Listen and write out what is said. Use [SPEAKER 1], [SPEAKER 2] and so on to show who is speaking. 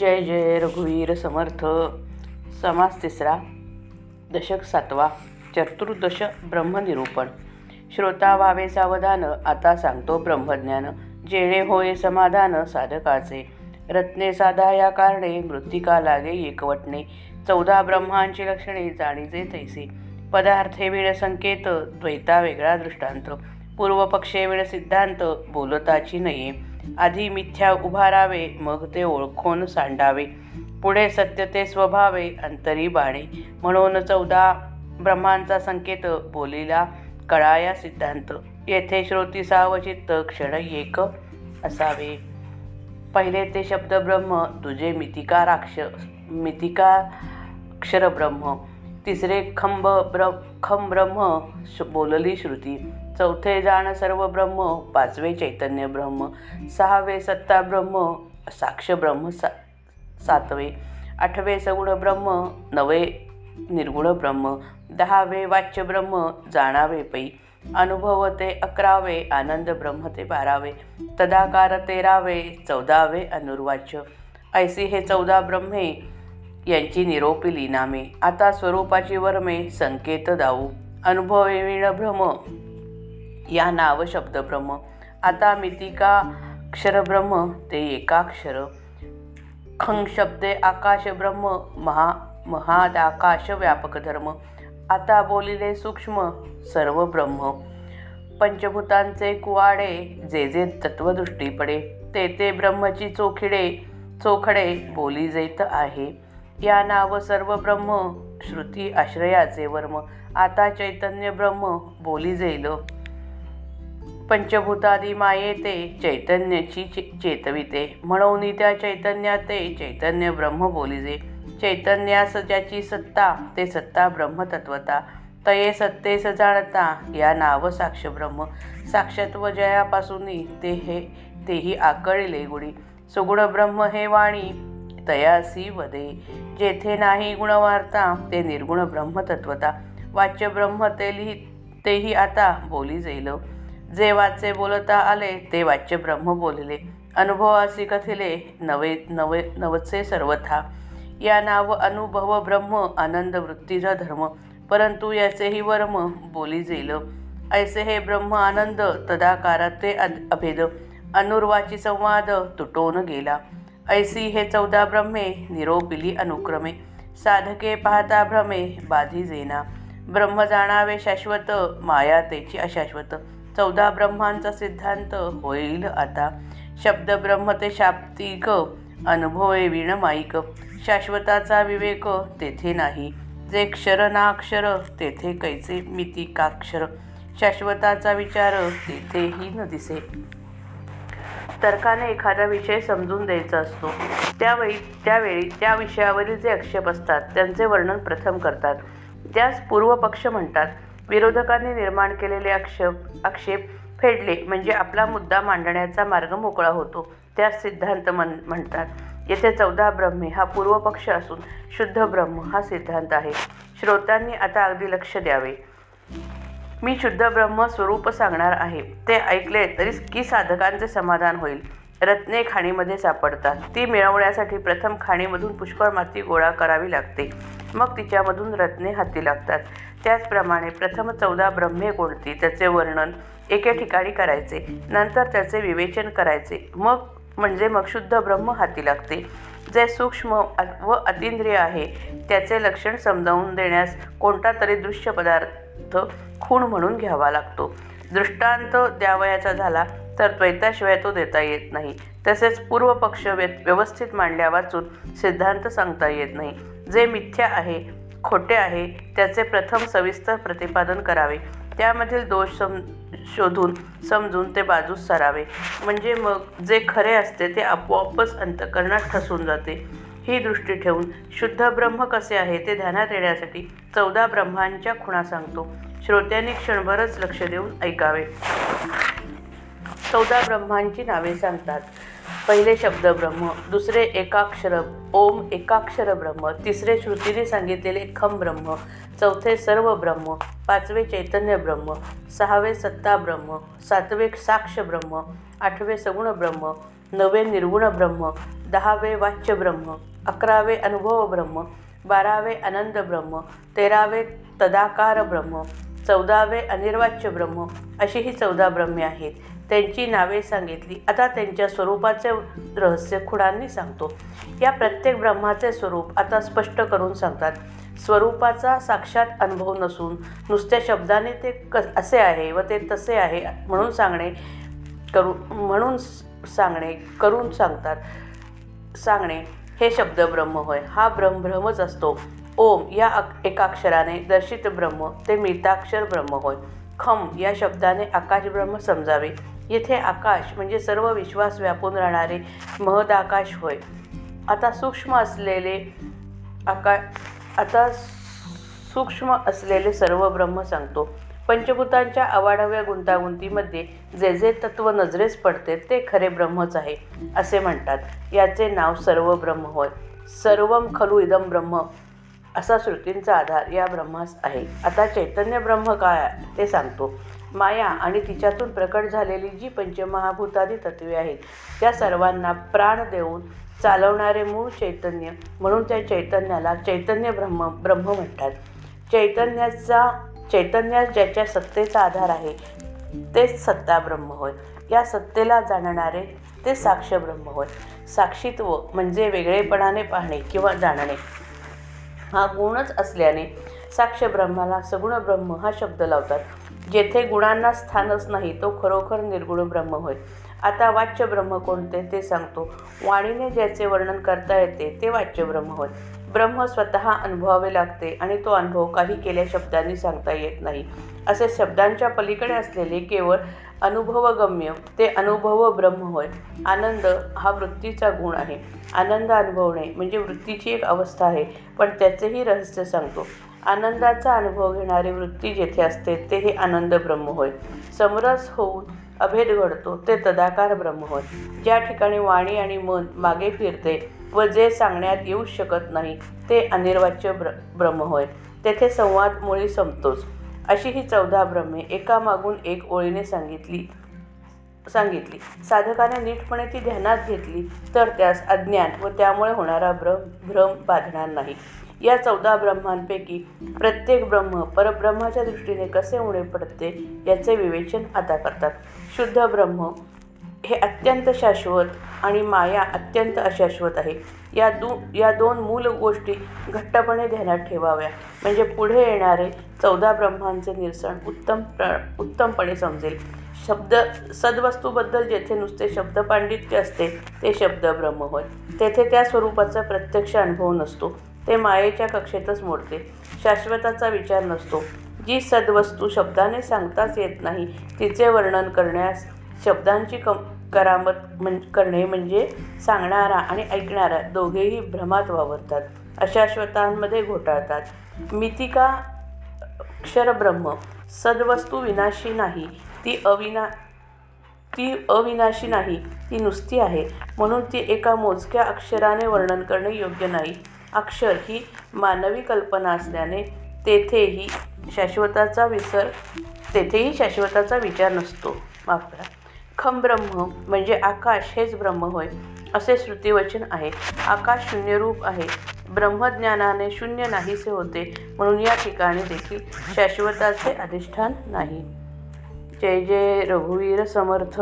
[SPEAKER 1] जय जय रघुवीर समर्थ. समास तिसरा दशक सातवा चतुर्दश ब्रह्मनिरूपण. श्रोता व्हावे सावधान आता सांगतो ब्रह्मज्ञान. जेणे होय समाधान साधकाचे. रत्ने साधा या कारणे मृत्तिका लागे एकवटणे. चौदा ब्रह्मांची लक्षणे जाणीजे तैसे. पदार्थे वेळ संकेत द्वैता वेगळा दृष्टांत. पूर्वपक्षे वेळ सिद्धांत बोलताची नये. आधी मिथ्या उभारावे मग ते ओळखून सांडावे. पुढे सत्य ते स्वभावे अंतरी बाणे. म्हणून चौदा ब्रह्मांचा संकेत बोलीला कळाया सिद्धांत. येथे श्रोती सावचित्त क्षण एक असावे. पहिले ते शब्द ब्रह्म तुझे मितिका राक्ष मितिका अक्षर ब्रह्म तिसरे खंब ब्र खम ब्रह्म बोलली श्रुती. चौथे जाण सर्व ब्रह्म पाचवे चैतन्य ब्रह्म सहावे सत्ता ब्रह्म साक्ष ब्रह्म सा सातवे आठवे सगुण ब्रह्म नवे निर्गुण ब्रह्म दहावे वाच्य ब्रह्म जाणावे पै अनुभव ते अकरावे आनंद ब्रह्म ते बारावे तदाकार तेरावे चौदावे अनुर्वाच्य ऐसी हे चौदा ब्रह्मे यांची निरोपी नामे आता स्वरूपाची वर्मे संकेत दाऊ अनुभविण भ्रम या नाव शब्द ब्रह्म आता मितिका अक्षरब्रह्म ते एकाक्षर. खंग शब्दे आकाश ब्रह्म महा महादाकाश व्यापक धर्म आता बोलिले सूक्ष्म सर्व ब्रह्म पंचभूतांचे कुवाडे जे जे तत्वदृष्टी पडे ते ते ब्रह्मची चोखिडे चोखडे बोली जैत आहे. या नाव सर्व ब्रह्म श्रुती आश्रयाचे वर्म. आता चैतन्य ब्रह्म बोली जेल. पंचभूतादी माये ते चैतन्याची चे- चेतविते. म्हणून त्या चैतन्यात ते चैतन्य ब्रह्म बोलिजे. चैतन्यास ज्याची सत्ता ते सत्ता ब्रह्मतत्वता. तये सत्तेस जाणता या नाव साक्ष ब्रह्म. साक्षत्व जयापासून ते हे तेही आकळले गुडी सुगुण ब्रह्म हे वाणी तयासी वदे जेथे नाही गुणवार्ता ते निर्गुण ब्रह्मतत्वता. वाच्य ब्रह्म ते लिहि तेही आता बोली जाईल जे वाचे बोलता आले ते वाच्य ब्रह्म बोलले. अनुभवासी कथिले नवे नवे नवचे सर्वथा. या नाव अनुभव ब्रह्म आनंद वृत्तीचा धर्म. परंतु याचेही वर्म बोली जेल ऐसे हे ब्रह्म आनंद तदाकारात ते अभेद. अनुर्वाची संवाद तुटोन गेला. ऐसी हे चौदा ब्रह्मे निरोपिली अनुक्रमे. साधके पाहता भ्रमे बाधी जेना. ब्रह्म जाणावे शाश्वत माया त्याची अशाश्वत. चौदा ब्रह्मांचा सिद्धांत होईल आता. शब्द ब्रह्म ते शाब्दिक अनुभवे विण माईक शाश्वताचा विवेक तेथे नाही. जे क्षर नाक्षर तेथे कैचे मितिकाक्षर. शाश्वताचा विचार तेथेही न दिसे. तर्काने एखादा विषय समजून द्यायचा असतो. त्यावेळी त्यावेळी त्या विषयावरील जे आक्षेप असतात त्यांचे वर्णन प्रथम करतात. त्यास पूर्वपक्ष म्हणतात. विरोधकांनी निर्माण केलेले आक्षेप आक्षेप फेडले म्हणजे आपला मुद्दा मांडण्याचा मार्ग मोकळा होतो त्यास सिद्धांत म्हण म्हणतात. येथे चौदा ब्रह्मे हा पूर्वपक्ष असून शुद्ध ब्रह्म हा सिद्धांत आहे. श्रोत्यांनी आता अगदी लक्ष द्यावे. मी शुद्ध ब्रह्म स्वरूप सांगणार आहे. ते ऐकले तरी की साधकांचे समाधान होईल. रत्ने खाणीमध्ये सापडतात. ती मिळवण्यासाठी प्रथम खाणीमधून पुष्कळ माती गोळा करावी लागते. मग तिच्यामधून रत्ने हाती लागतात. त्याचप्रमाणे प्रथम चौदा ब्रह्मे कोणती? त्याचे वर्णन एके ठिकाणी करायचे. नंतर त्याचे विवेचन करायचे. मग म्हणजे मग शुद्ध ब्रह्म हाती लागते. जे सूक्ष्म अ- व अतिंद्रिय आहे त्याचे लक्षण समजावून देण्यास कोणता तरी दृश्य पदार्थ खूण म्हणून घ्यावा लागतो. दृष्टांत द्यावयाचा झाला तर द्वैताशिवाय तो देता येत नाही. तसेच पूर्वपक्ष व्य व्यवस्थित मांडल्या वाचून सिद्धांत सांगता येत नाही. जे मिथ्या आहे खोटे आहे त्याचे प्रथम सविस्तर प्रतिपादन करावे. त्यामधील दोष सम शोधून समजून ते बाजूस सरावे. म्हणजे मग जे खरे असते ते आपोआपच अंतकरणात ठसून जाते. ही दृष्टी ठेवून शुद्ध ब्रह्म कसे आहे ते ध्यानात येण्यासाठी चौदा ब्रह्मांच्या खुणा सांगतो. श्रोत्यांनी क्षणभरच लक्ष देऊन ऐकावे. चौदा ब्रह्मांची नावे सांगतात. पहिले शब्द ब्रह्म दुसरे एकाक्षर ओम एकाक्षर ब्रह्म तिसरे श्रुतीने सांगितलेले खम ब्रह्म चौथे सर्व ब्रह्म पाचवे चैतन्य ब्रह्म सहावे सत्ता ब्रह्म सातवे साक्ष ब्रह्म आठवे सगुण ब्रह्म नवे निर्गुण ब्रह्म दहावे वाच्य ब्रह्म अकरावे अनुभव ब्रह्म बारावे आनंद ब्रह्म तेरावे तदाकार ब्रह्म चौदावे अनिर्वाच्य ब्रह्म अशी ही चौदा ब्रह्मे आहेत. त्यांची नावे सांगितली. आता त्यांच्या स्वरूपाचे रहस्य खुणांनी सांगतो. या प्रत्येक ब्रह्माचे स्वरूप आता स्पष्ट करून सांगतात. स्वरूपाचा साक्षात अनुभव नसून नुसत्या शब्दाने ते क असे आहे व ते तसे आहे म्हणून सांगणे करू म्हणून सांगणे करून सांगतात. सांगणे हे शब्द ब्रह्म होय. हा ब्रह्म असतो. ओम या एकाक्षराने दर्शित ब्रह्म ते मिताक्षर ब्रह्म होय. खम या शब्दाने आकाश ब्रह्म समजावे. येथे आकाश म्हणजे सर्व विश्वास व्यापून राहणारे महदाकाश होय. आता सूक्ष्म असलेले आका आता सूक्ष्म असलेले सर्व ब्रह्म सांगतो. पंचभूतांच्या अवाढव्या गुंतागुंतीमध्ये जे जे तत्व नजरेस पडते ते खरे ब्रह्मच आहे असे म्हणतात. याचे नाव सर्व ब्रह्म होय. सर्वम खलु इदम ब्रह्म असा श्रुतींचा आधार या ब्रह्मास आहे. आता चैतन्य ब्रह्म काय ते सांगतो. माया आणि तिच्यातून प्रकट झालेली जी पंचमहाभूतादी तत्वे आहेत त्या सर्वांना प्राण देऊन चालवणारे मूळ चैतन्य म्हणून त्या चैतन्याला चैतन्य ब्रह्म ब्रह्म म्हणतात. चैतन्याचा चैतन्यास ज्याच्या सत्तेचा आधार आहे तेच सत्ता ब्रह्म होय. या सत्तेला जाणणारे ते साक्ष ब्रह्म होय. साक्षीत्व म्हणजे वेगळेपणाने पाहणे किंवा जाणणे. हा गुणच असल्याने साक्ष ब्रह्माला सगुण ब्रह्म हा शब्द लावतात. जेथे गुणांना स्थानच नाही तो खरोखर निर्गुण ब्रह्म होय. आता वाच्य ब्रह्म कोणते ते सांगतो. वाणीने ज्याचे वर्णन करता येते ते वाच्य ब्रह्म होय. ब्रह्म स्वतः अनुभवावे लागते आणि तो अनुभव काही केल्या शब्दांनी सांगता येत नाही. असे शब्दांच्या पलीकडे असलेले केवळ अनुभवगम्य ते अनुभव ब्रह्म होय. आनंद हा वृत्तीचा गुण आहे. आनंद अनुभवणे म्हणजे वृत्तीची एक अवस्था आहे पण त्याचेही रहस्य सांगतो. आनंदाचा अनुभव घेणारी वृत्ती जेथे असते ते हे आनंद ब्रह्म होय. समरस होऊन अभेद घडतो ते तदाकार ब्रह्म होय. ज्या ठिकाणी वाणी आणि मन मागे फिरते व जे सांगण्यात येऊ शकत नाही. ते अनिर्वाच्य ब्र ब्रह्म होय. तेथे संवाद मुळी संपतोच. अशी ही चौदा ब्रह्मे एकामागून एक ओळीने सांगितली सांगितली. साधकाने नीटपणे ती ध्यानात घेतली तर त्यास अज्ञान व त्यामुळे होणारा भ्रम भ्रम बाधणार नाही. या चौदा ब्रह्मांपैकी प्रत्येक ब्रह्म परब्रह्माच्या दृष्टीने कसे उणे पडते याचे विवेचन आता करतात. शुद्ध ब्रह्म हे अत्यंत शाश्वत आणि माया अत्यंत अशाश्वत आहे. या दू या दोन मूल गोष्टी घट्टपणे ध्यानात ठेवाव्या. म्हणजे पुढे येणारे चौदा ब्रह्मांचे निरसन उत्तम प्र उत्तमपणे समजेल. शब्द सद्वस्तूबद्दल जेथे नुसते शब्द पांडित्य असते ते शब्द ब्रह्म होय. तेथे त्या स्वरूपाचा प्रत्यक्ष अनुभव नसतो. ते मायेच्या कक्षेतच मोडते. शाश्वताचा विचार नसतो. जी सद्वस्तू शब्दाने सांगताच येत नाही तिचे वर्णन करण्यास शब्दांची कम करामत म्हण करणे म्हणजे सांगणारा आणि ऐकणारा दोघेही भ्रमात वावरतात. अशाश्वतांमध्ये घोटाळतात. मितिका अक्षरब्रह्म सद्वस्तू विनाशी नाही ती अविना ती अविनाशी नाही ती नुसती आहे. म्हणून ती एका मोजक्या अक्षराने वर्णन करणे योग्य नाही. अक्षर ही मानवी कल्पना असल्याने तेथेही शाश्वताचा विसर तेथेही शाश्वताचा विचार नसतो. माफ करा. खम ब्रह्म म्हणजे आकाश हेच ब्रह्म होय असे श्रुतिवचन आहे. आकाश शून्यरूप आहे. ब्रह्मज्ञानाने शून्य नाहीसे होते म्हणून या ठिकाणी देखील शाश्वताचे अधिष्ठान नाही. जय जय रघुवीर समर्थ.